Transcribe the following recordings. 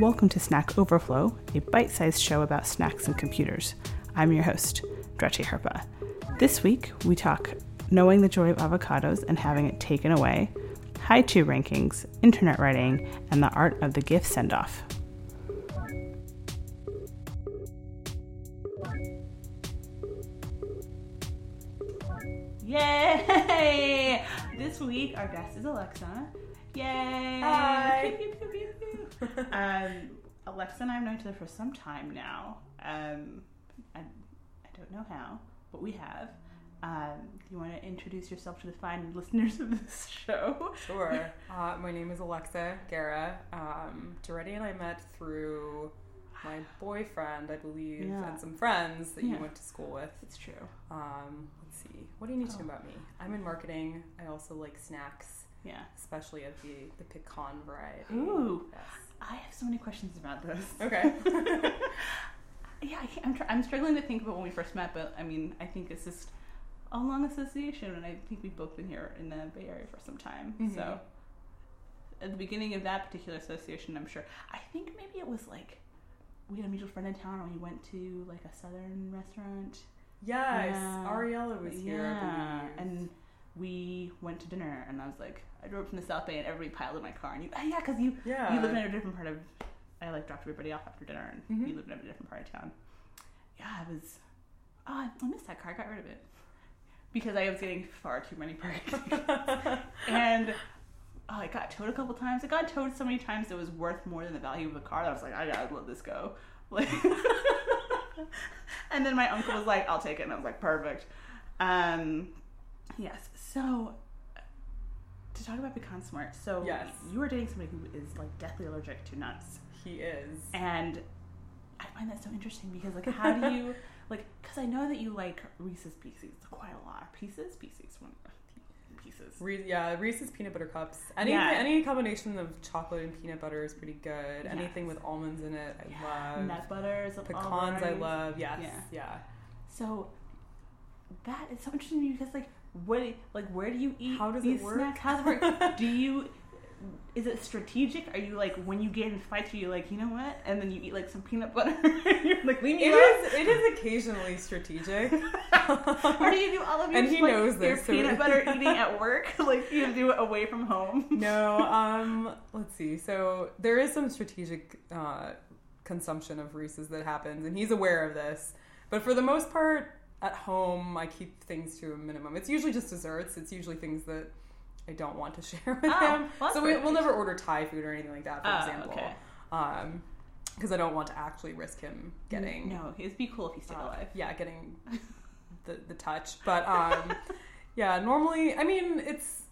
Welcome to Snack Overflow, a bite sized show about snacks and computers. I'm your host, Dretche Herpa. This week, we talk knowing the joy of avocados and having it taken away, Hi-Chew rankings, internet writing, and the art of the gif send off. Yay! This week, our guest is Alexa. Yay! Hi. Um, Alexa and I have known each other for some time now. Um, I, I don't know how, but we have. Um, you want to introduce yourself to the fine listeners of this show? Sure. Uh, my name is Alexa Guerra. Um, Doretti and I met through my boyfriend, I believe, Yeah. and some friends that you went to school with. It's true. Um, let's see. What do you need to Oh. know about me? I'm in marketing. I also like snacks, Yeah. especially of the, the pecan variety. Ooh. Yes. I have so many questions about this. Okay. yeah, I can't, I'm, I'm struggling to think about when we first met, but I mean, I think it's just a long association, and I think we've both been here in the Bay Area for some time. Mhm. So, at the beginning of that particular association, I'm sure, I think maybe it was like we had a mutual friend in town, and we went to like a southern restaurant. Yes. Yeah. Ariella was here, Yeah, and we went to dinner, and I was like, I drove from the South Bay, and everybody piled in my car, and you, oh, yeah, because you yeah. you live in a different part of. I like dropped everybody off after dinner, and Mhm. you lived in a different part of town. Yeah, I was. Oh, I missed that car. I got rid of it because I was getting far too many parking and oh, I got towed a couple times. I got towed so many times it was worth more than the value of the car. I was like, I gotta let this go. Like, and then my uncle was like, I'll take it, and I was like, perfect. Um, yes. So uh, to talk about pecan smart, so Yes. you are dating somebody who is like deathly allergic to nuts, he is. and I find that so interesting because like, how do you like? Because I know that you like Reese's Pieces quite a lot. Pieces, pieces, pieces. Yeah, Reese's peanut butter cups. Any Yeah. any combination of chocolate and peanut butter is pretty good. Yes. Anything with almonds in it, I Yeah, love. nut butters, Pecans, I love. Yes, Yeah. yeah. So that is so interesting because like what like where do you eat How does it these work? snacks? How does it work? do you is it strategic? Are you like when you get in fights, are you like you know what? And then you eat like some peanut butter. You're like leave me It alone. is. It is occasionally strategic. or do you do all of your And he like, knows your so- peanut butter eating at work? like you do it away from home. no. Um. Let's see. So there is some strategic uh, consumption of Reese's that happens, and he's aware of this. But for the most part, at home, I keep things to a minimum. It's usually just desserts. It's usually things that I don't want to share with Oh, him. well, so we, we'll never order Thai food or anything like that, for Oh, example. okay. Um, because I don't want to actually risk him getting no, it'd be cool if he stayed uh, alive. yeah, getting the the touch. But um, yeah, normally, I mean, it's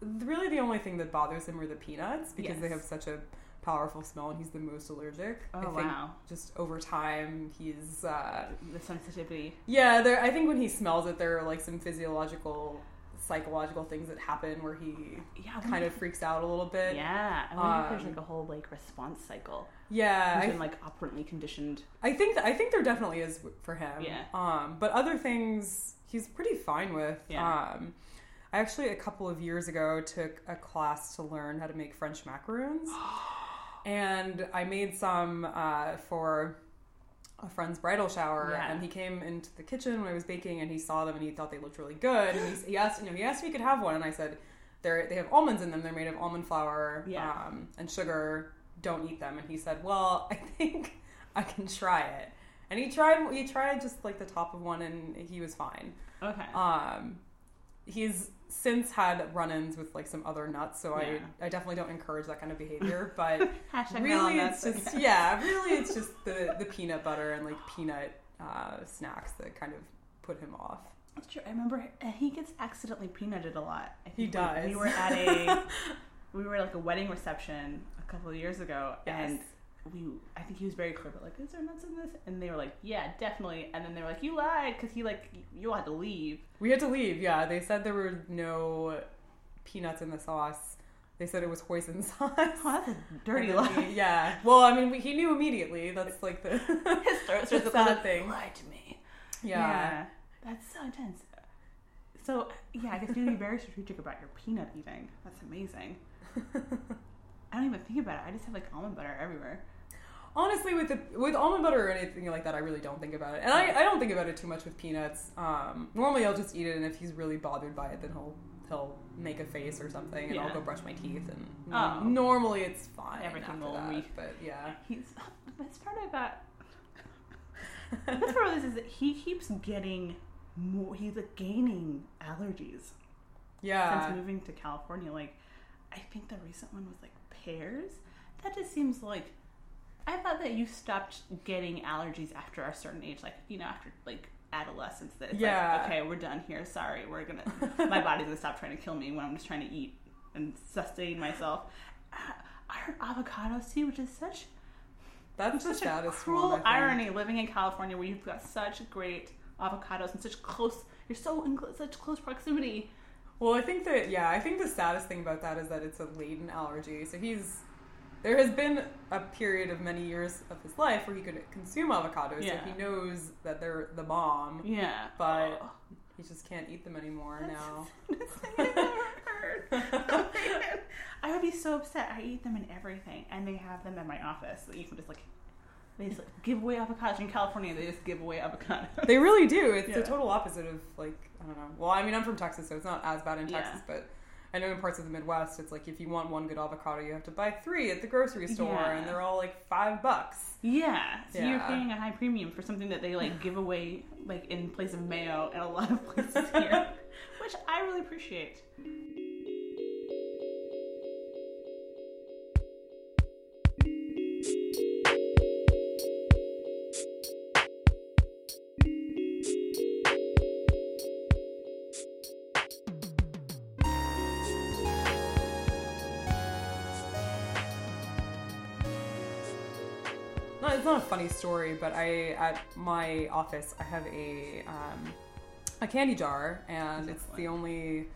really the only thing that bothers him are the peanuts because they have such a powerful smell, and he's the most allergic. Oh I think wow, just over time, he's uh, the sensitivity. yeah. There, I think when he smells it, there are like some physiological, psychological things that happen where he Yeah, kind of freaks out a little bit. Yeah, I wonder if there's Um, like a whole like response cycle. Yeah, He's been like operantly conditioned. I think I think there definitely is for him. Yeah. Um, but other things he's pretty fine with. Yeah. Um, I actually a couple of years ago took a class to learn how to make French macaroons, and I made some uh, for a friend's bridal shower. Yeah. And he came into the kitchen when I was baking, and he saw them, and he thought they looked really good. And he, he asked, you know, he asked if he could have one, and I said, "They're they have almonds in them. They're made of almond flour Yeah. um, and sugar. Don't eat them." And he said, "Well, I think I can try it." And he tried. He tried just like the top of one, and he was fine. Okay. Um, he's since had run-ins with like some other nuts, so Yeah. I I definitely don't encourage that kind of behavior. But really, it's just yeah, really, it's just the the peanut butter and like peanut uh, snacks that kind of put him off. That's true. I remember uh, he gets accidentally peanutted a lot. I He think we- does. We were at a we were at like a wedding reception a couple of years ago, and Yes. We I think he was very clear, but like, is there nuts in this? And they were like, yeah, definitely. And then they were like, you lied because he like you all had to leave. We had to leave. Yeah, they said there were no peanuts in the sauce. They said it was hoisin sauce. Oh, that's a dirty lie. yeah. Well, I mean, we, he knew immediately. That's like the His throat the sad thing. Lie to me. Yeah. That's so intense. So yeah, I guess you need to be very strategic about your peanut eating. That's amazing. I don't even think about it. I just have like almond butter everywhere. Honestly, with the with almond butter or anything like that, I really don't think about it, and I, I don't think about it too much with peanuts. Um, normally, I'll just eat it, and if he's really bothered by it, then he'll he'll make a face or something, and I'll go brush my teeth, and Oh. normally it's fine. Everything will that, but yeah, He's best part about the best part of this is that he keeps getting more. He's like gaining allergies yeah. since moving to California. Like, I think the recent one was like pears. That just seems like. I thought that you stopped getting allergies after a certain age, like you know, after like adolescence. That it's Yeah. like, okay, we're done here. Sorry, we're gonna. my body's gonna stop trying to kill me when I'm just trying to eat and sustain myself. Uh, I heard avocados too, which is such That's such a cruel one, irony living in California where you've got such great avocados and such close. You're so in such close proximity. Well, I think that yeah, I think the saddest thing about that is that it's a latent allergy. So he's there has been a period of many years of his life where he could consume avocados, Yeah. so he knows that they're the bomb. Yeah, But- Oh, He just can't eat them anymore that's now. the saddest thing I've ever heard. Oh. I would be so upset. I eat them in everything, and they have them in my office. That you can just like they just like, give away avocados in California. They just give away avocados. They really do. It's the total opposite of like I don't know. Well, I mean, I'm from Texas, so it's not as bad in Yeah. Texas, but I know in parts of the Midwest, it's like if you want one good avocado, you have to buy three at the grocery store, Yeah. and they're all like five bucks. Yeah, so you're paying a high premium for something that they like give away like in place of mayo at a lot of places here, which I really appreciate. No, it's not a funny story, but I at my office I have a um, a candy jar, and it's the only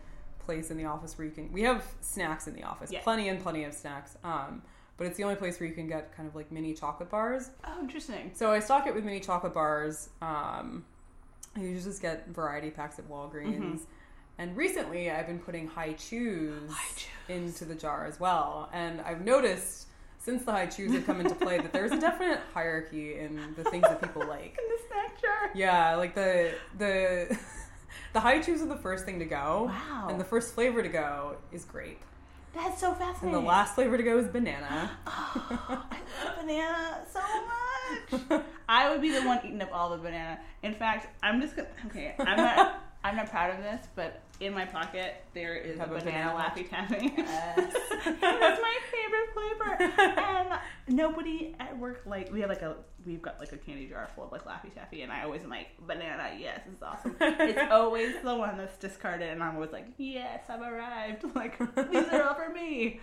place in the office where you can. We have snacks in the office, Yeah. plenty and plenty of snacks. Um, but it's the only place where you can get kind of like mini chocolate bars. Oh, interesting. So I stock it with mini chocolate bars. Um, I usually just get variety packs at Walgreens. Mhm. And recently, I've been putting Hi-Chews High chews. into the jar as well. And I've noticed since the Hi-Chews have come into play that there's a definite hierarchy in the things that people like. In the snack jar. Yeah, like the the the Hi-Chews are the first thing to go, Wow. and the first flavor to go is grape, That's so fascinating. and the last flavor to go is banana. Oh, I love banana so much. I would be the one eating up all the banana. In fact, I'm just gonna. Okay, I'm not. I'm not proud of this, but in my pocket there is a a banana? Laffy Taffy. Yes. That's my favorite flavor. And um, nobody at work like we have like a we've got like a candy jar full of like Laffy Taffy, and I always am like banana. Yes, it's awesome. It's always the one that's discarded, and I'm always like, yes, I've arrived. Like these are all for me.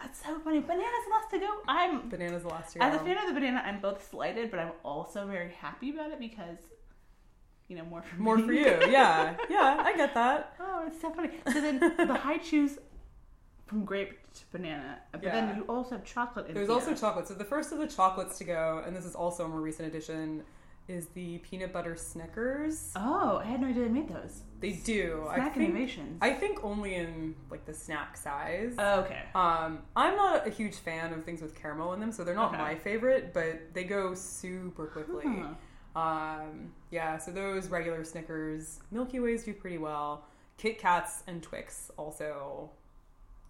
That's so funny. Bananas last to go. I'm Banana's the last year. as a fan of the banana, I'm both slighted, but I'm also very happy about it because, you know, more for More me. for you, yeah, yeah, I get that. oh, it's so funny. So then the Hi-Chews from grape to banana, but Yeah. then you also have chocolate in There's here. also chocolate. So the first of the chocolates to go, and this is also a more recent addition, is the peanut butter Snickers. Oh, I had no idea they made those. They do. I Snack think. innovations. I think only in like the snack size. Oh, okay. Um, I'm not a huge fan of things with caramel in them, so they're not Okay. my favorite, but they go super quickly. Huh. Um, yeah, so those regular Snickers, Milky Ways do pretty well. Kit Kats and Twix also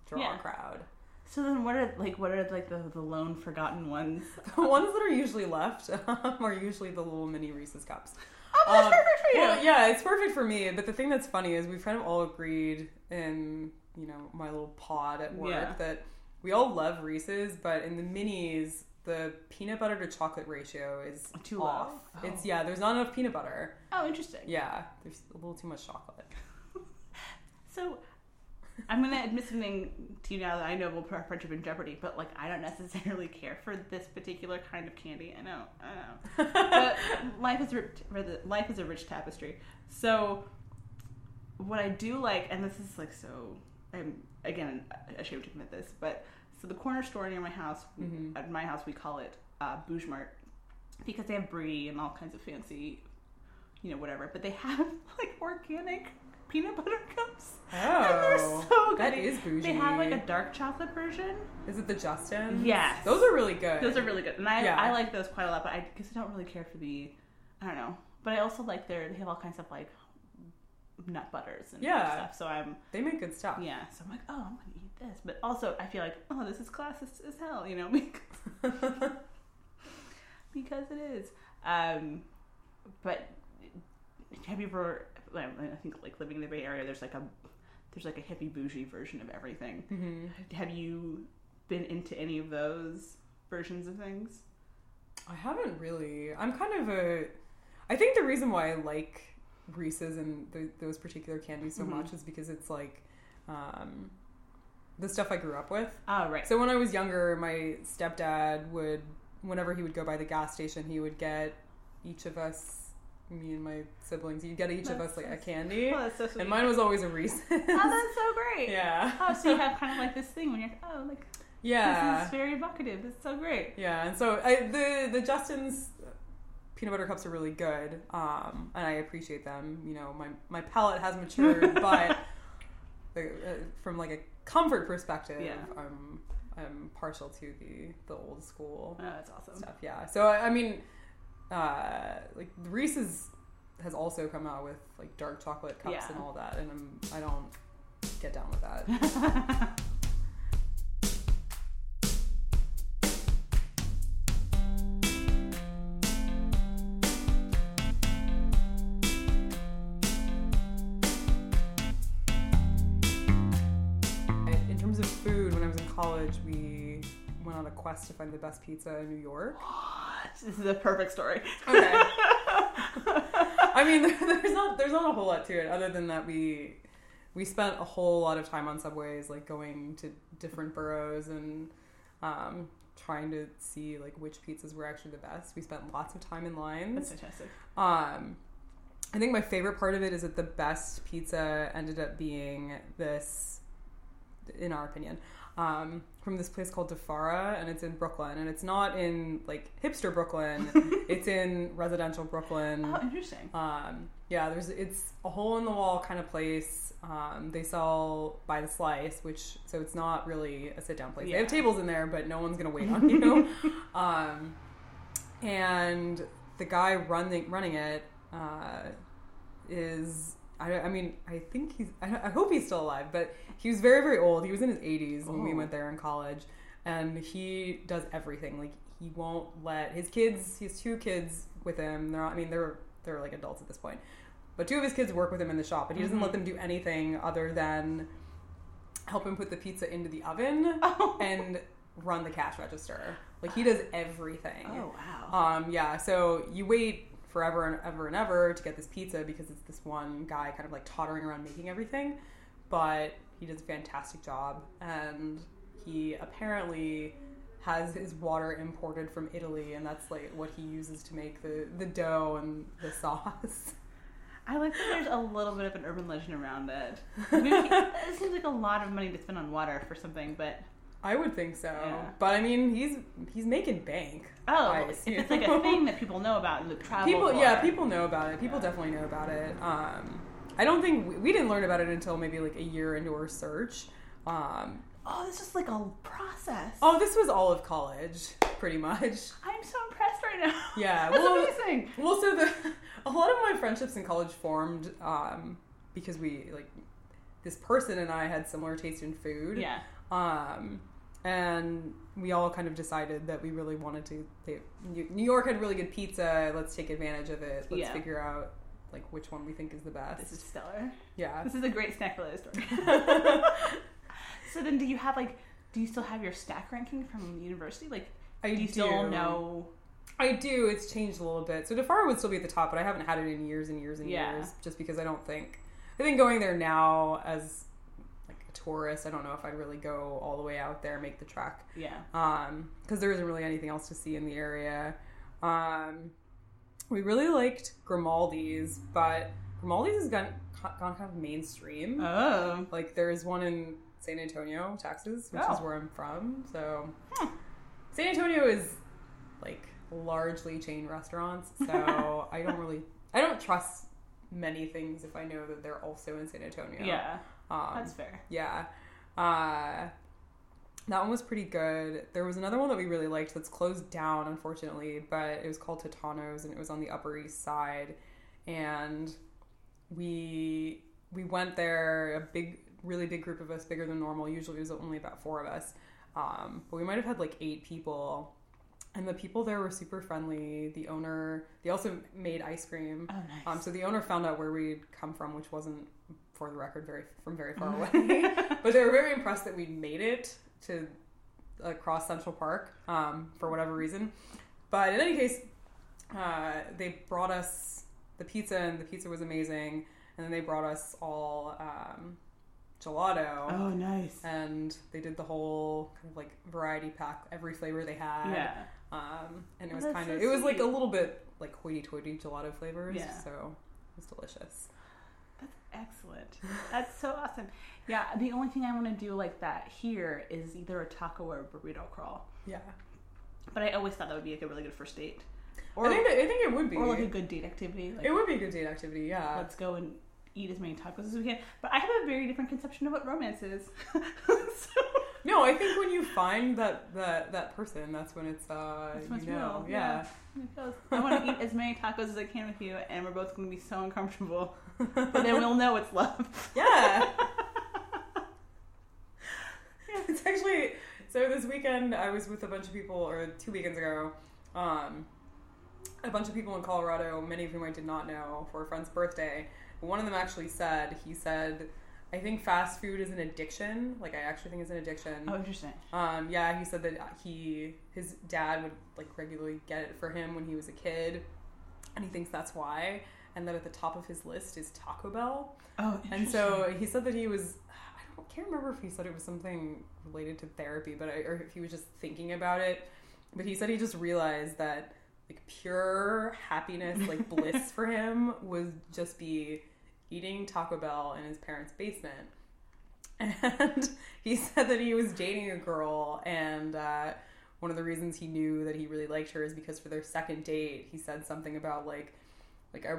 draw Yeah. a crowd. So then, what are like what are like the, the lone forgotten ones? The ones that are usually left are usually the little mini Reese's cups. Oh, that's Um, perfect for you. Well, yeah, it's perfect for me. But the thing that's funny is we've kind of all agreed in you know my little pod at work Yeah. that we all love Reese's, but in the minis, the peanut butter to chocolate ratio is Too off. low. It's Oh. yeah, there's not enough peanut butter. Oh, interesting. Yeah, there's a little too much chocolate. So, I'm gonna admit something to you now that I know will put our friendship in jeopardy, but like I don't necessarily care for this particular kind of candy. I know, I know. but life is rich, life is a rich tapestry. So, what I do like, and this is like so, I'm again ashamed to admit this, but so the corner store near my house, Mhm. at my house we call it uh, because they have brie and all kinds of fancy, you know, whatever. But they have like organic peanut butter cups. And they're Oh, so good. that is bougie. They have like a dark chocolate version. Is it the Justin? Yes. Those are really good. Those are really good, and I Yeah. I like those quite a lot. But I guess I don't really care for the, I don't know. But I also like their they have all kinds of like nut butters and Yeah. stuff. So I'm They make good stuff. yeah. So I'm like, oh, I'm gonna eat this. But also I feel like oh, this is classist as hell, you know, because because it is. Um, but have you ever? I think like living in the Bay Area, there's like a there's like a hippie bougie version of everything. hmm Have you been into any of those versions of things? I haven't really. I'm kind of a. I think the reason why I like Reese's and th those particular candies so Mhm. much is because it's like um, the stuff I grew up with. Oh, right. So when I was younger, my stepdad would, whenever he would go by the gas station, he would get each of us, me and my siblings, he'd get each of That's us like a candy, Oh, that's so sweet. and mine was always a Reese's. oh, that's so great. yeah. Oh, so you have kind of like this thing when you're oh, like Yeah. this is very evocative. Is so great. Yeah, and so I, the the Justin's peanut butter cups are really good, um, and I appreciate them. You know, my my palate has matured, but the, uh, from like a comfort perspective, Yeah. I'm I'm partial to the the old school Oh, that's awesome. stuff. Yeah, so I, mean, uh, like Reese's has also come out with like dark chocolate cups Yeah. and all that, and I'm I don't get down with that. college, we went on a quest to find the best pizza in New York. this is a perfect story. Okay. I mean, there's not there's not a whole lot to it other than that we we spent a whole lot of time on subways, like going to different boroughs and um, trying to see like which pizzas were actually the best. We spent lots of time in lines. That's fantastic. Um, I think my favorite part of it is that the best pizza ended up being this, in our opinion, um, from this place called Di Fara, and it's in Brooklyn, and it's not in like hipster Brooklyn. it's in residential Brooklyn. Oh, interesting. Um, yeah, there's it's a hole in the wall kind of place. Um, they sell by the slice, which so it's not really a sit down place. They have tables in there, but no one's gonna wait on you. um, and the guy running running it uh, is. I, I mean, I think he's. I, I hope he's still alive, but he was very, very old. He was in his 80s when we Oh. went there in college, and he does everything. Like he won't let his kids. He has two kids with him. They're. Not, I mean, they're they're like adults at this point, but two of his kids work with him in the shop, but he doesn't Mhm. let them do anything other than help him put the pizza into the oven Oh. and run the cash register. Like he does everything. oh wow. Um, yeah, so you wait forever and ever and ever to get this pizza because it's this one guy kind of like tottering around making everything. But he does a fantastic job and he apparently has his water imported from Italy and that's like what he uses to make the, the dough and the sauce. I like that there's a little bit of an urban legend around it. I mean, it seems like a lot of money to spend on water for something, but I would think so. Yeah. But I mean he's he's making bank. oh, if it's like a thing that people know about and the travel. people for. yeah people know about it people Yeah. definitely know about it um i don't think we, we didn't learn about it until maybe like a year into our search um Oh, this is like a process. oh this was all of college pretty much I'm so impressed right now. Yeah, That's well- amazing. well so the a lot of my friendships in college formed um because we like this person and i had similar taste in food Yeah. um and we all kind of decided that we really wanted to they, New York had really good pizza let's take advantage of it let's Yeah. figure out like which one we think is the best This is stellar. yeah This is a great snack related story. so then, do you have like? Do you still have your stack ranking from university? Like, I do you still know? I do. It's changed a little bit. So Di Fara would still be at the top, but I haven't had it in years and years and Yeah. years, just because I don't think. I think going there now as tourist, I don't know if I'd really go all the way out there, make the trek, Yeah. um, because there isn't really anything else to see in the area. Um, we really liked Grimaldi's, but Grimaldi's has gone gone kind of mainstream. Oh. Like there's one in San Antonio, Texas, which Oh. is where I'm from. So Hmm. San Antonio is like largely chain restaurants, so I don't really I don't trust many things if I know that they're also in San Antonio. Yeah, Um, that's fair. yeah. Uh, that one was pretty good. There was another one that we really liked that's closed down, unfortunately, but it was called Titano's and it was on the Upper East Side. And we we went there, a big, really big group of us, bigger than normal. Usually it was only about four of us. Um, but we might have had like eight people. And the people there were super friendly. The owner, they also made ice cream. Oh, nice. Um, so the owner found out where we'd come from, which wasn't, for the record, very from very far away. but they were very impressed that we made it to across Central Park um, for whatever reason. But in any case, uh, they brought us the pizza, and the pizza was amazing. And then they brought us all um, gelato. oh, nice. And they did the whole kind of like variety pack, every flavor they had. Yeah. Um, and it Oh, was kind so of, it was like a little bit like hoity-toity gelato flavors. Yeah. So it was delicious. That's excellent. That's so awesome. Yeah, the only thing I want to do like that here is either a taco or a burrito crawl. Yeah. But I always thought that would be like a really good first date. I think, I think it would be. or like a good date activity. Like, it would be a good date activity, yeah. let's go and eat as many tacos as we can. But I have a very different conception of what romance is. so, No, I think when you find that that that person, that's when it's uh That's when you it's know, real, yeah. goes. I want to eat as many tacos as I can with you, and we're both going to be so uncomfortable. But then we'll know it's love. Yeah. yeah, it's actually so this weekend I was with a bunch of people or two weekends ago. Um a bunch of people in Colorado, many of whom I did not know, for a friend's birthday. One of them actually said, he said, I think fast food is an addiction. Like I actually think it's an addiction. Oh, interesting. Um, yeah, he said that he his dad would like regularly get it for him when he was a kid, and he thinks that's why. And that at the top of his list is Taco Bell. Oh, And so he said that he was. I don't can't remember if he said it was something related to therapy, but I, or if he was just thinking about it. But he said he just realized that like pure happiness, like bliss for him was just be eating Taco Bell in his parents' basement. And he said that he was dating a girl, and uh, one of the reasons he knew that he really liked her is because for their second date, he said something about like, like I,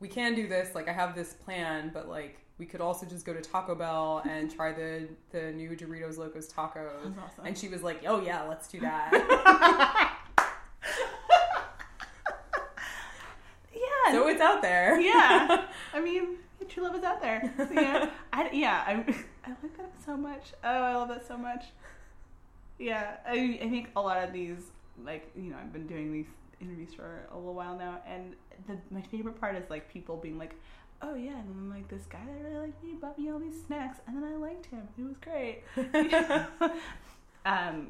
we can do this. Like I have this plan, but like we could also just go to Taco Bell and try the the new Doritos Locos tacos. That's awesome. And she was like, "Oh yeah, let's do that." yeah. so it's out there. yeah. I mean, true love is out there. So, yeah. I, yeah. I, I like that so much. Oh, I love that so much. Yeah. I, I think a lot of these, like, you know, I've been doing these interviews for a little while now, and the, my favorite part is, like, people being like, oh, yeah, and then, like, this guy that really liked me bought me all these snacks, and then I liked him. It was great. um,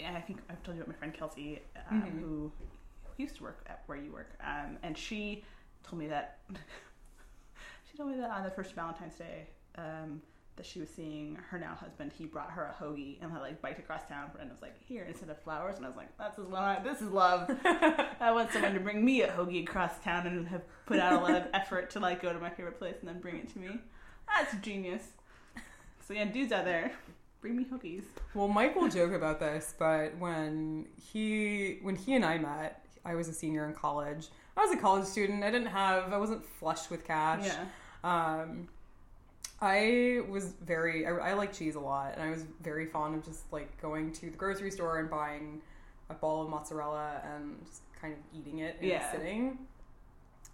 and I think I've told you about my friend Kelsey, um, Mhm. who used to work at where you work, um, and she told me that she told me that on the first Valentine's Day um, that she was seeing her now husband. He brought her a hoagie and had like biked across town and was like, "Here instead of flowers." And I was like, "That's love. This is love." I want someone to bring me a hoagie across town and have put out a lot of effort to like go to my favorite place and then bring it to me. That's genius. So yeah, dudes out there, bring me hoagies. Well, Mike will joke about this, but when he when he and I met, I was a senior in college. I was a college student. I didn't have I wasn't flush with cash. Yeah. Um, I was very I, I like cheese a lot, and I was very fond of just like going to the grocery store and buying a ball of mozzarella and just kind of eating it and Yeah. sitting.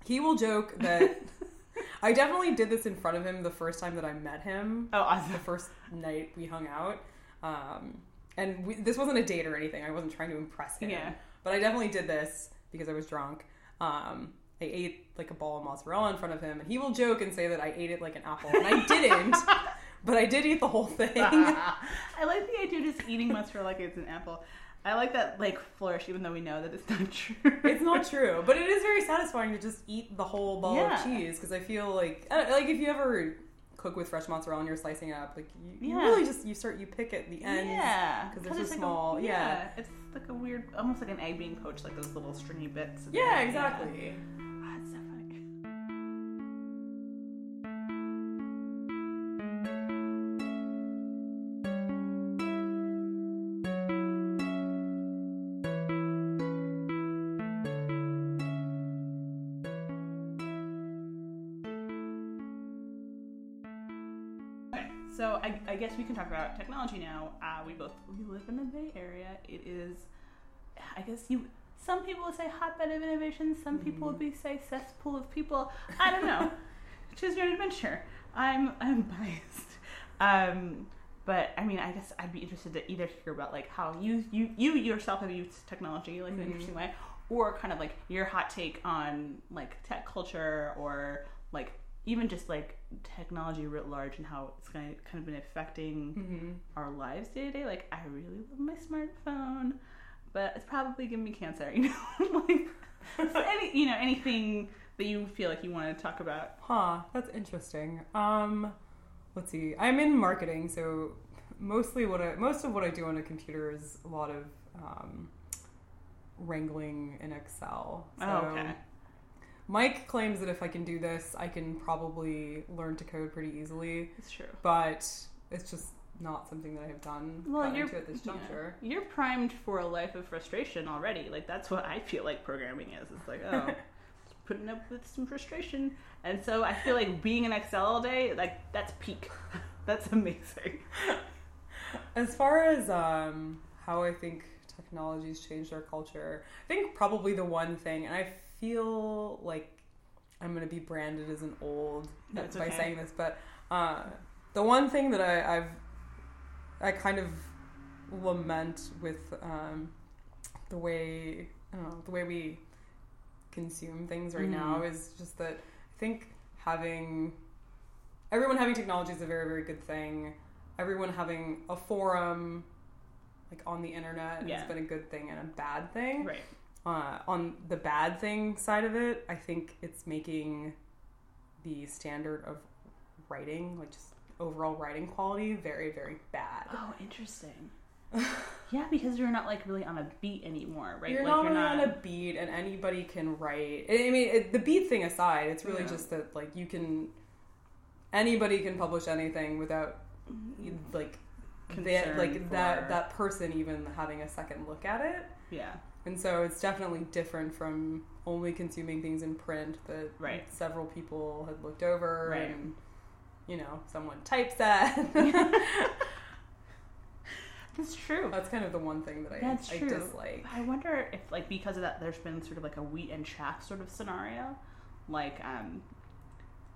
He will joke that I definitely did this in front of him the first time that I met him Oh, awesome. the first night we hung out. Um, and we, this wasn't a date or anything. I wasn't trying to impress him. Yeah. But I definitely did this because I was drunk. Um, I ate like a ball of mozzarella in front of him, and he will joke and say that I ate it like an apple, and I didn't. but I did eat the whole thing. I like the idea of just eating mozzarella like it's an apple. I like that like flourish, even though we know that it's not true. it's not true, but it is very satisfying to just eat the whole ball Yeah. of cheese because I feel like I like if you ever cook with fresh mozzarella and you're slicing it up, like you, you really just you start you pick at the ends. Yeah, 'cause they're so it's like small, A, yeah. it's like a weird, almost like an egg being poached, like those little stringy bits. Yeah, exactly. Ah, guess we can talk about technology now. Uh, we both we live in the Bay Area. It is, I guess you. Some people would say hotbed of innovation. Some people would be say cesspool of people. I don't know. Choose your adventure. I'm I'm biased. Um, but I mean, I guess I'd be interested to either hear about like how you you you yourself have used technology like in an interesting way, or kind of like your hot take on like tech culture or like even just like technology writ large and how it's kind of, kind of been affecting Mm-hmm. our lives day to day. Like I really love my smartphone, but it's probably giving me cancer. You know, like so any you know anything that you feel like you want to talk about. Huh, that's interesting. Um, let's see. I'm in marketing, so mostly what I most of what I do on a computer is a lot of um, wrangling in Excel. So Oh, okay. Mike claims that if I can do this, I can probably learn to code pretty easily, It's true. but it's just not something that I have done Well, you're at this yeah. juncture. You're primed for a life of frustration already. Like that's what I feel like programming is. It's like oh, putting up with some frustration, and so I feel like being in Excel all day, like that's peak. that's amazing. As far as um, how I think technology's changed our culture, I think probably the one thing, and I feel like I'm to be branded as an old it's by okay. saying this, but uh, the one thing that I, I've I kind of lament with um, the way know the way we consume things right now Mhm. is just that I think having everyone having technology is a very very good thing. Everyone having a forum like on the internet Yeah. has been a good thing and a bad thing. Right. Uh, on the bad thing side of it, I think it's making the standard of writing, like just overall writing quality, very, very bad. Oh, interesting. yeah, because you're not like really on a beat anymore, right? You're like not really on a beat, and anybody can write. I mean, it, the beat thing aside, it's really Yeah. just that like you can anybody can publish anything without like that, Concern like that that person even having a second look at it. Yeah. And so it's definitely different from only consuming things in print that Right. several people had looked over Right. and you know someone typeset. That's true. That's kind of the one thing that I, That's I true. dislike. I wonder if, like, because of that, there's been sort of like a wheat and chaff sort of scenario. Like, um,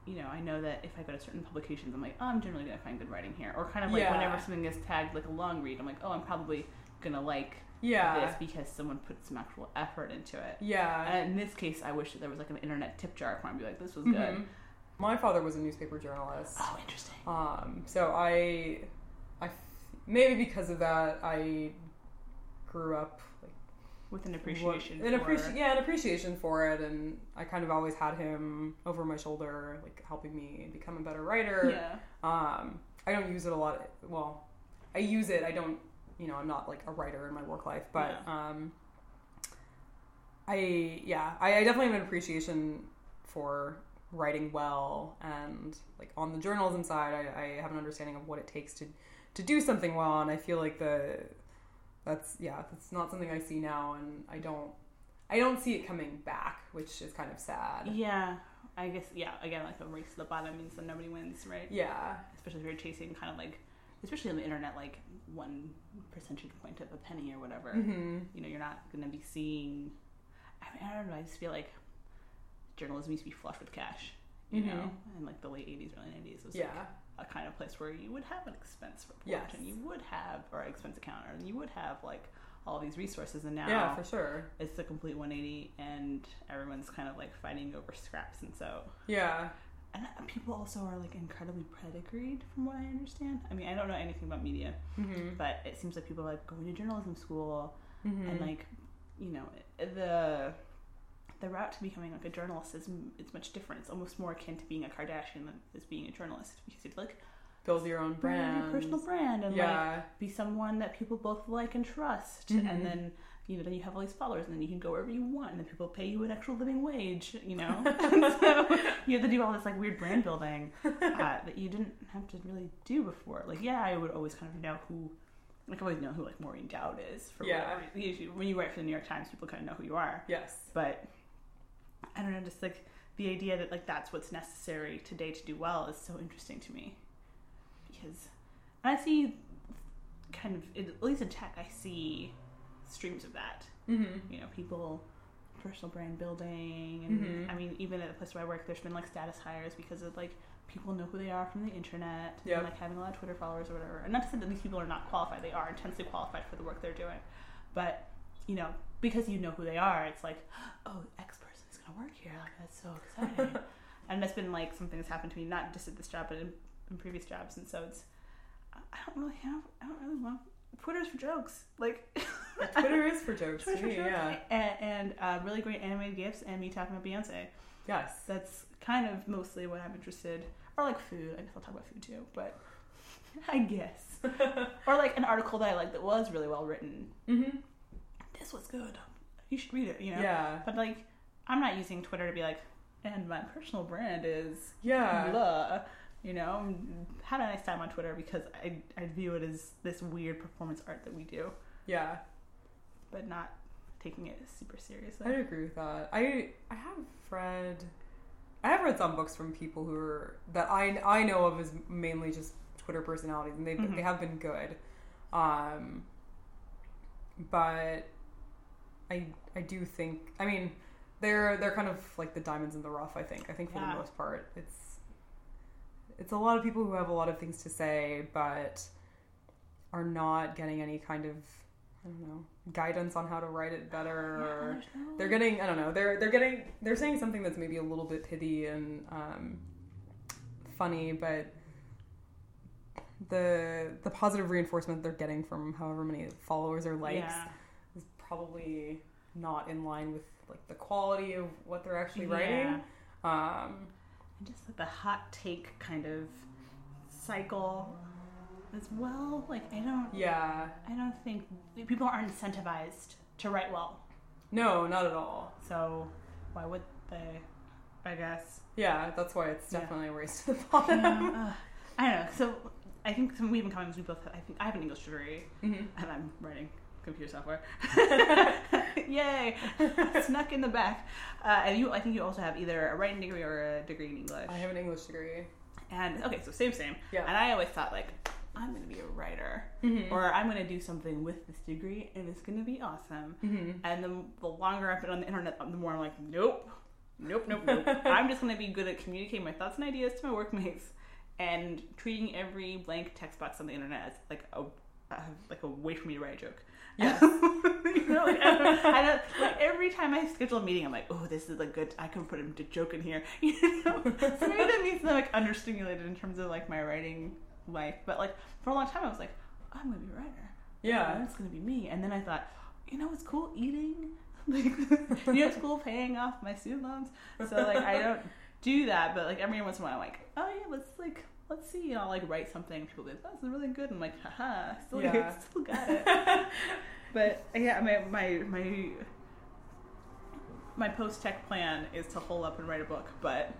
you know, I know that if I go to certain publications, I'm like, oh, I'm generally gonna find good writing here, or kind of like Yeah. whenever something is tagged like a long read, I'm like, oh, I'm probably gonna like Yeah, this because someone put some actual effort into it. yeah. And in this case, I wish that there was like an internet tip jar where I'd be like, this was good. Mhm. My father was a newspaper journalist. Oh, interesting. Um, so I, I, maybe because of that, I grew up like With an what- appreciation. an for... yeah, an appreciation for it, and I kind of always had him over my shoulder, like helping me become a better writer. Yeah. Um, I don't use it a lot. Well, I use it. I don't. You know, I'm not like a writer in my work life, but um, I yeah, I, I definitely have an appreciation for writing well and like on the journalism side, I, I have an understanding of what it takes to to do something well, and I feel like the that's yeah, that's not something I see now, and I don't I don't see it coming back, which is kind of sad. Yeah. I guess, yeah, again, like a race to the bottom means that nobody wins, right? Yeah, especially if you're chasing kind of like especially on the internet like one percentage point of a penny or whatever hmm you know you're not going to be seeing I, mean, I don't know i just feel like journalism used to be flush with cash you know Mhm. in like the late 80s early 90s it was yeah. like a kind of place where you would have an expense report Yes. and you would have or expense accountant and you would have like all these resources and now Yeah, for sure. it's the complete 180 and everyone's kind of like fighting over scraps and so Yeah. And people also are like incredibly pedigreed, from what I understand. I mean, I don't know anything about media, Mm-hmm. but it seems like people are like going to journalism school Mm-hmm. and like, you know, the the route to becoming like a journalist is it's much different. It's almost more akin to being a Kardashian than is being a journalist because you like build your own brand your personal brand and like yeah. be someone that people both like and trust, Mhm. and then. You know, then you have all these followers, and then you can go wherever you want, and then people pay you an actual living wage. You know, so you have to do all this like weird brand building uh, that you didn't have to really do before. Like, yeah, I would always kind of know who, like, I always know who like Maureen Dowd is. For Yeah. Usually, when you write for the New York Times, people kind of know who you are. yes. But I don't know, just like the idea that like that's what's necessary today to do well is so interesting to me. because and I see kind of at least in tech, I see streams of that. Mm-hmm. You know, people personal brand building, and Mhm. I mean, even at the place where I work, there's been like status hires because of like people know who they are from the internet, Yep. and like having a lot of Twitter followers or whatever. And not to say that these people are not qualified; they are intensely qualified for the work they're doing. But you know, because you know who they are, it's like, oh, X person is gonna work here. Like that's so exciting. and that's been like something that's happened to me, not just at this job, but in, in previous jobs. And so it's, I don't really have, I don't really want Twitter's for jokes, like. Twitter is for jokes. Twitter's to for jokes, yeah. and, and uh, really great animated gifs, and me talking about Beyonce. Yes. That's kind of mostly what I'm interested. Or like food. I guess I'll talk about food too, but I guess. or like an article that I like that was really well written. Mm-hmm. This was good. You should read it. You know. Yeah. But like, I'm not using Twitter to be like, and my personal brand is Yeah. blah. You know, had a nice time on Twitter because I I view it as this weird performance art that we do, Yeah. But not taking it super seriously. I'd agree with that. I I have read I have read some books from people who are that I I know of as mainly just Twitter personalities, and they have Mhm. they have been good. Um, but I I do think I mean they're they're kind of like the diamonds in the rough. I think I think for Yeah. the most part it's it's a lot of people who have a lot of things to say, but are not getting any kind of I don't know guidance on how to write it better or Yeah, they're getting I don't know they're they're getting they're saying something that's maybe a little bit pithy and um, funny, but the the positive reinforcement they're getting from however many followers or likes Yeah. is probably not in line with like the quality of what they're actually Yeah. writing. Um, And just like the hot take kind of cycle as well. Like I don't, yeah, I don't think people aren't incentivized to write well. no, not at all. So why would they? I guess. Yeah, that's why it's Yeah. definitely a race to the bottom. Uh, I don't know. So I think some we've been coming. We both. I think I have an English degree, Mhm. and I'm writing computer software. Yay! Snuck in the back. Uh, and you, I think you also have either a writing degree or a degree in English. I have an English degree. And okay, so same, same. Yeah. And I always thought like, I'm gonna be a writer, Mhm. or I'm gonna do something with this degree, and it's gonna be awesome. Mhm. And the, the longer I've been on the internet, the more I'm like, nope, nope, nope, nope. I'm just gonna be good at communicating my thoughts and ideas to my workmates, and treating every blank text box on the internet as like a uh, like a way for me to write a joke. Yes. you know, like, I don't, I don't, like every time I schedule a meeting, I'm like, oh, this is a good. I can put a joke in here. You know, so maybe that means I'm like understimulated in terms of like my writing life. But like for a long time, I was like, I'm gonna be a writer. Yeah. it's gonna be me. And then I thought, you know, it's cool eating. Like, you know, it's cool paying off my student loans. So like, I don't do that, but like every once in a while, I'm like, oh yeah, let's like. Let's see, and I'll like write something. People be like, "That's really good." I'm like, haha, still, Yeah. still got it. But yeah, my my my my post tech plan is to hole up and write a book, but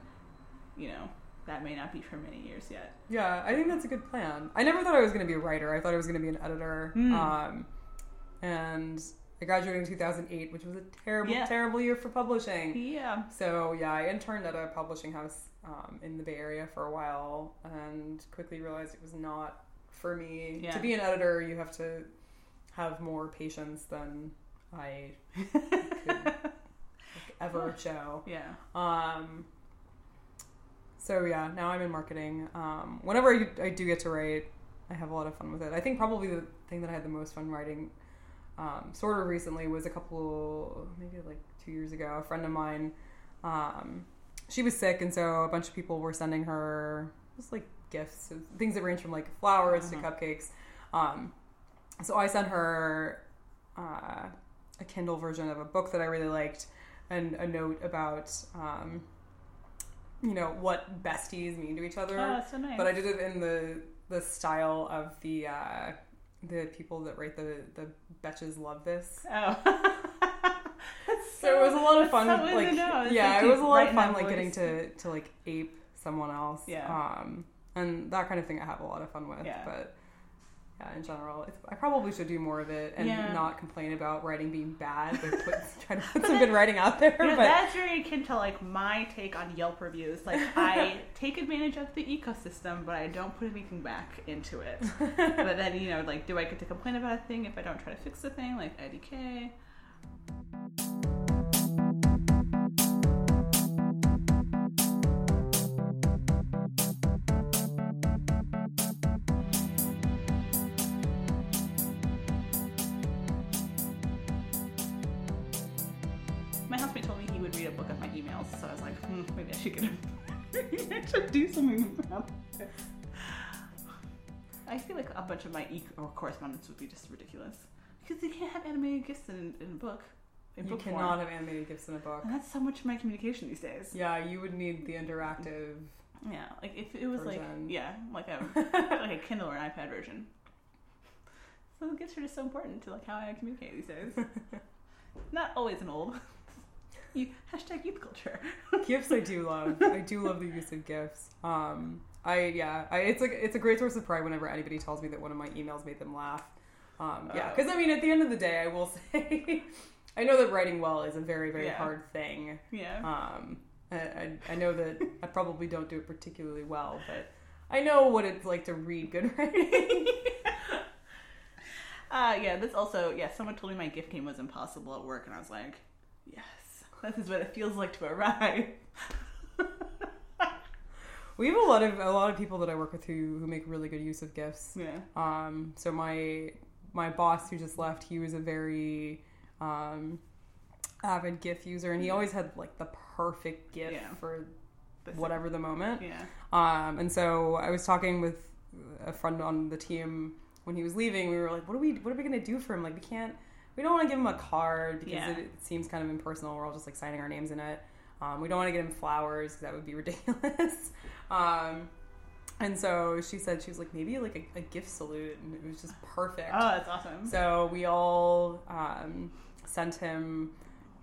you know that may not be for many years yet. Yeah, I think that's a good plan. I never thought I was going to be a writer. I thought I was going to be an editor. Hmm. Um, and I graduated in 2008, which was a terrible, Yeah. terrible year for publishing. Yeah, So yeah, I interned at a publishing house um, in the Bay Area for a while, and quickly realized it was not for me. Yeah. To be an editor, you have to have more patience than I could like, ever show. yeah, Um, so yeah, now I'm in marketing. Um, whenever I, I do get to write, I have a lot of fun with it. I think probably the thing that I had the most fun writing, um, sort of recently, was a couple, maybe like two years ago. A friend of mine, um, she was sick, and so a bunch of people were sending her just like gifts, things that range from like flowers Mhm. to cupcakes. Um, so I sent her uh, a Kindle version of a book that I really liked, and a note about. You know what besties mean to each other, oh, that's so nice. but I did it in the the style of the uh, the people that write the the betches love this. oh, That's So it was a lot of fun. so like yeah, it was a lot of fun. Like getting to to like ape someone else. Yeah. Um, and that kind of thing I have a lot of fun with. Yeah. But yeah, in general, it's, I probably should do more of it and Yeah. not complain about writing being bad, but put, try to put some good writing out there. You know, but that's very akin to like my take on Yelp reviews. Like I take advantage of the ecosystem, but I don't put anything back into it. but then you know, like, do I get to complain about a thing if I don't try to fix the thing? Like IDK. Bunch of my e correspondence would be just ridiculous because you can't have animated gifs in, in a book. In you book cannot form. have animated gifs in a book. And that's so much of my communication these days. Yeah, you would need the interactive. Yeah, like if it was like yeah, like a like a Kindle or an iPad version. So the gifs are just so important to like how I communicate these days. Not always an old. You hashtag youth culture. gifs I do love. I do love the use of gifs. Um, I yeah, I, it's like it's a great source of pride whenever anybody tells me that one of my emails made them laugh. Um, yeah, Oh. because I mean, at the end of the day, I will say, I know that writing well is a very very Yeah. hard thing. Yeah. Um, I, I, I know that I probably don't do it particularly well, but I know what it's like to read good writing. Uh, yeah, this also, yeah, someone told me my gif game was impossible at work, and I was like, yes, this is what it feels like to arrive. We have a lot of a lot of people that I work with who who make really good use of gifs. Yeah. Um, so my my boss who just left, he was a very um, avid GIF user, and he always had like the perfect GIF Yeah. for This- whatever the moment. Yeah. Um, and so I was talking with a friend on the team when he was leaving. We were like, "What are we? What are we gonna do for him? Like, we can't. We don't want to give him a card because Yeah. it, it seems kind of impersonal. We're all just like signing our names in it. Um, we don't want to get him flowers because that would be ridiculous. Um, and so she said she was like maybe like a, a gif salute, and it was just perfect. Oh, that's awesome. So we all um, sent him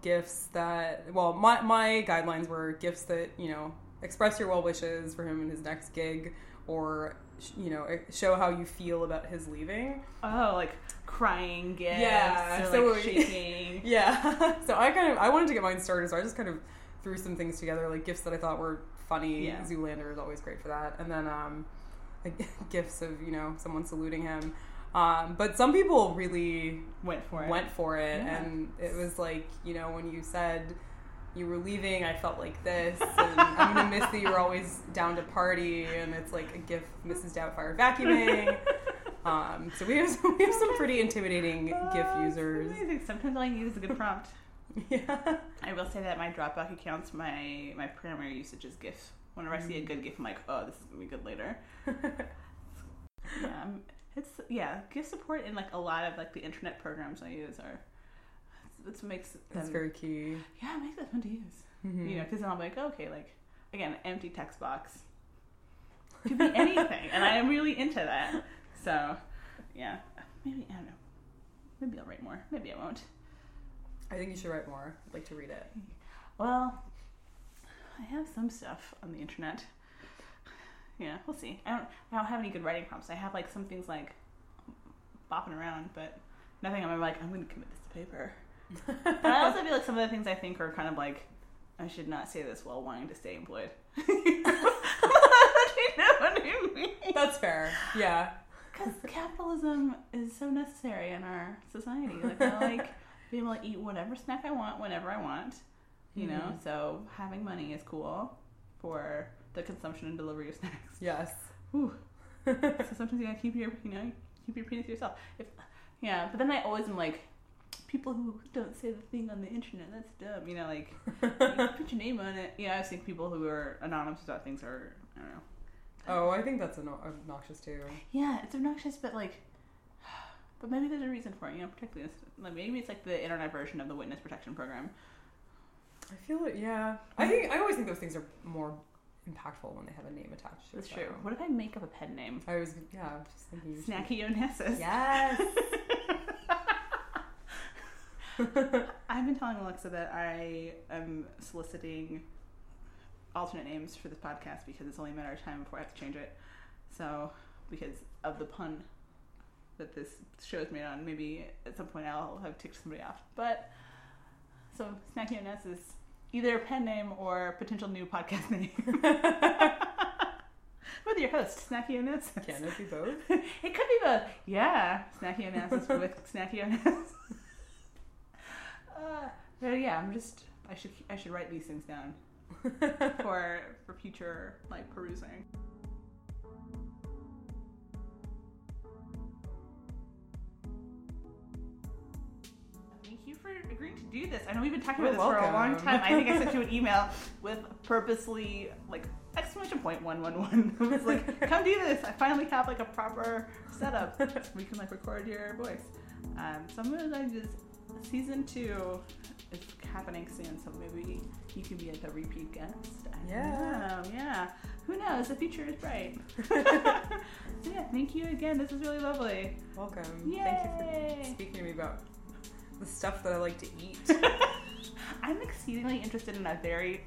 gifs that, well, my, my guidelines were gifs that, you know, express your well wishes for him in his next gig or, you know, show how you feel about his leaving. Oh, like crying gifs. Yeah, so like shaking. Yeah. so I kind of, I wanted to get mine started, so I just kind of threw some things together, like gifs that I thought were funny. Yeah. Zoolander is always great for that. And then um, like, of, you know, someone saluting him. Um, but some people really Went for it. went for it Yeah. and it was like you know when you said you were leaving i felt like this and i'm gonna miss that you're always down to party and it's like a gif mrs doubtfire vacuuming um, so we have some, we have some pretty intimidating gif Oh, it's users. Sometimes all you need is a good prompt. yeah I will say that my Dropbox accounts, my my primary usage is GIFs. Whenever I see a Mm. good GIF, I'm like, oh, this is gonna be good later. yeah, um, it's yeah, GIF support in like a lot of like the internet programs I use are. It's what makes that's very key yeah, it makes it fun to use. Mhm. You know, because then I'm like, okay, like again, empty text box could be anything, and I am really into that. So, yeah, maybe I don't know. Maybe I'll write more. Maybe I won't. I think you should write more i'd like to read it Well, I have some stuff on the internet. Yeah, we'll see. I don't. I don't have any good writing prompts. I have like some things like bopping around, but nothing. I'm like, I'm going to commit this to paper. But I also feel like some of the things I think are kind of like, I should not say this while wanting to stay employed. you know what I mean? that's fair yeah Because capitalism is so necessary in our society. Like, I like being able to eat whatever snack I want whenever I want. You know, Mhm. so having money is cool for the consumption and delivery of snacks. yes Whew. so sometimes you gotta keep your, you know, keep your penis to yourself. If, yeah, but then I always am like, people who don't say the thing on the internet, that's dumb. You know, like you put your name on it. Yeah, I think people who are anonymous about things are, I don't know. oh i think that's obno- obnoxious too Yeah, it's obnoxious, but like, but maybe there's a reason for it. You know, this. Like maybe it's like the internet version of the witness protection program. I feel it. Yeah, I think I always think those things are more impactful when they have a name attached to it. That's true. What if I make up a pen name? I was yeah, just thinking. Snackie Onassis. Yes. I've been telling Alexa that I am soliciting alternate names for this podcast because it's only a matter of time before I have to change it. So, because of the pun that this show is made on. Maybe at some point I'll have ticked somebody off. But so Snackie Ness is either a pen name or potential new podcast name. with your host, Snackie Onassis. Can it be both? it could be both. Yeah, Snackie Onassis with Snackie Onassis. uh, but yeah, I'm just. I should I should write these things down for for future like perusing. Do this. I know we've been talking You're about this for a long time. I think I sent you an email with purposely like exclamation point one one one. It was like, come do this. I finally have like a proper setup. we can like record your voice. Um, so I'm gonna like just season two is happening soon. So maybe you can be like a repeat guest. I Yeah. know, yeah. Who knows? The future is bright. so yeah, thank you again. This was really lovely. Welcome. Yay. Thank you for speaking to me about the stuff that I like to eat. I'm exceedingly interested in a very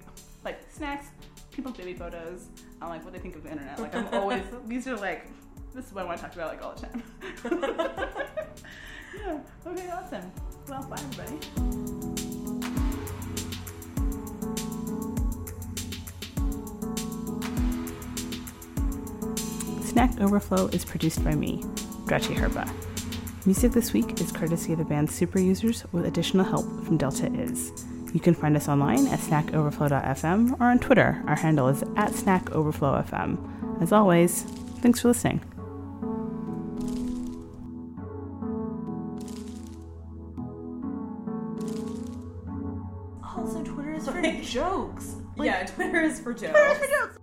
like snacks, people's baby photos, and like what they think of the internet. Like I'm always these are like this is what I want to talk about like all the time. yeah. Okay. Awesome. Well, bye everybody. Snack Overflow is produced by me, Gretchen Herba. Music this week is courtesy of the band Super Users with additional help from Delta Is. You can find us online at snackoverflow.fm or on Twitter. Our handle is at snackoverflowfm. As always, thanks for listening. Also, Twitter is for jokes. yeah, Twitter is for jokes. Twitter is for jokes.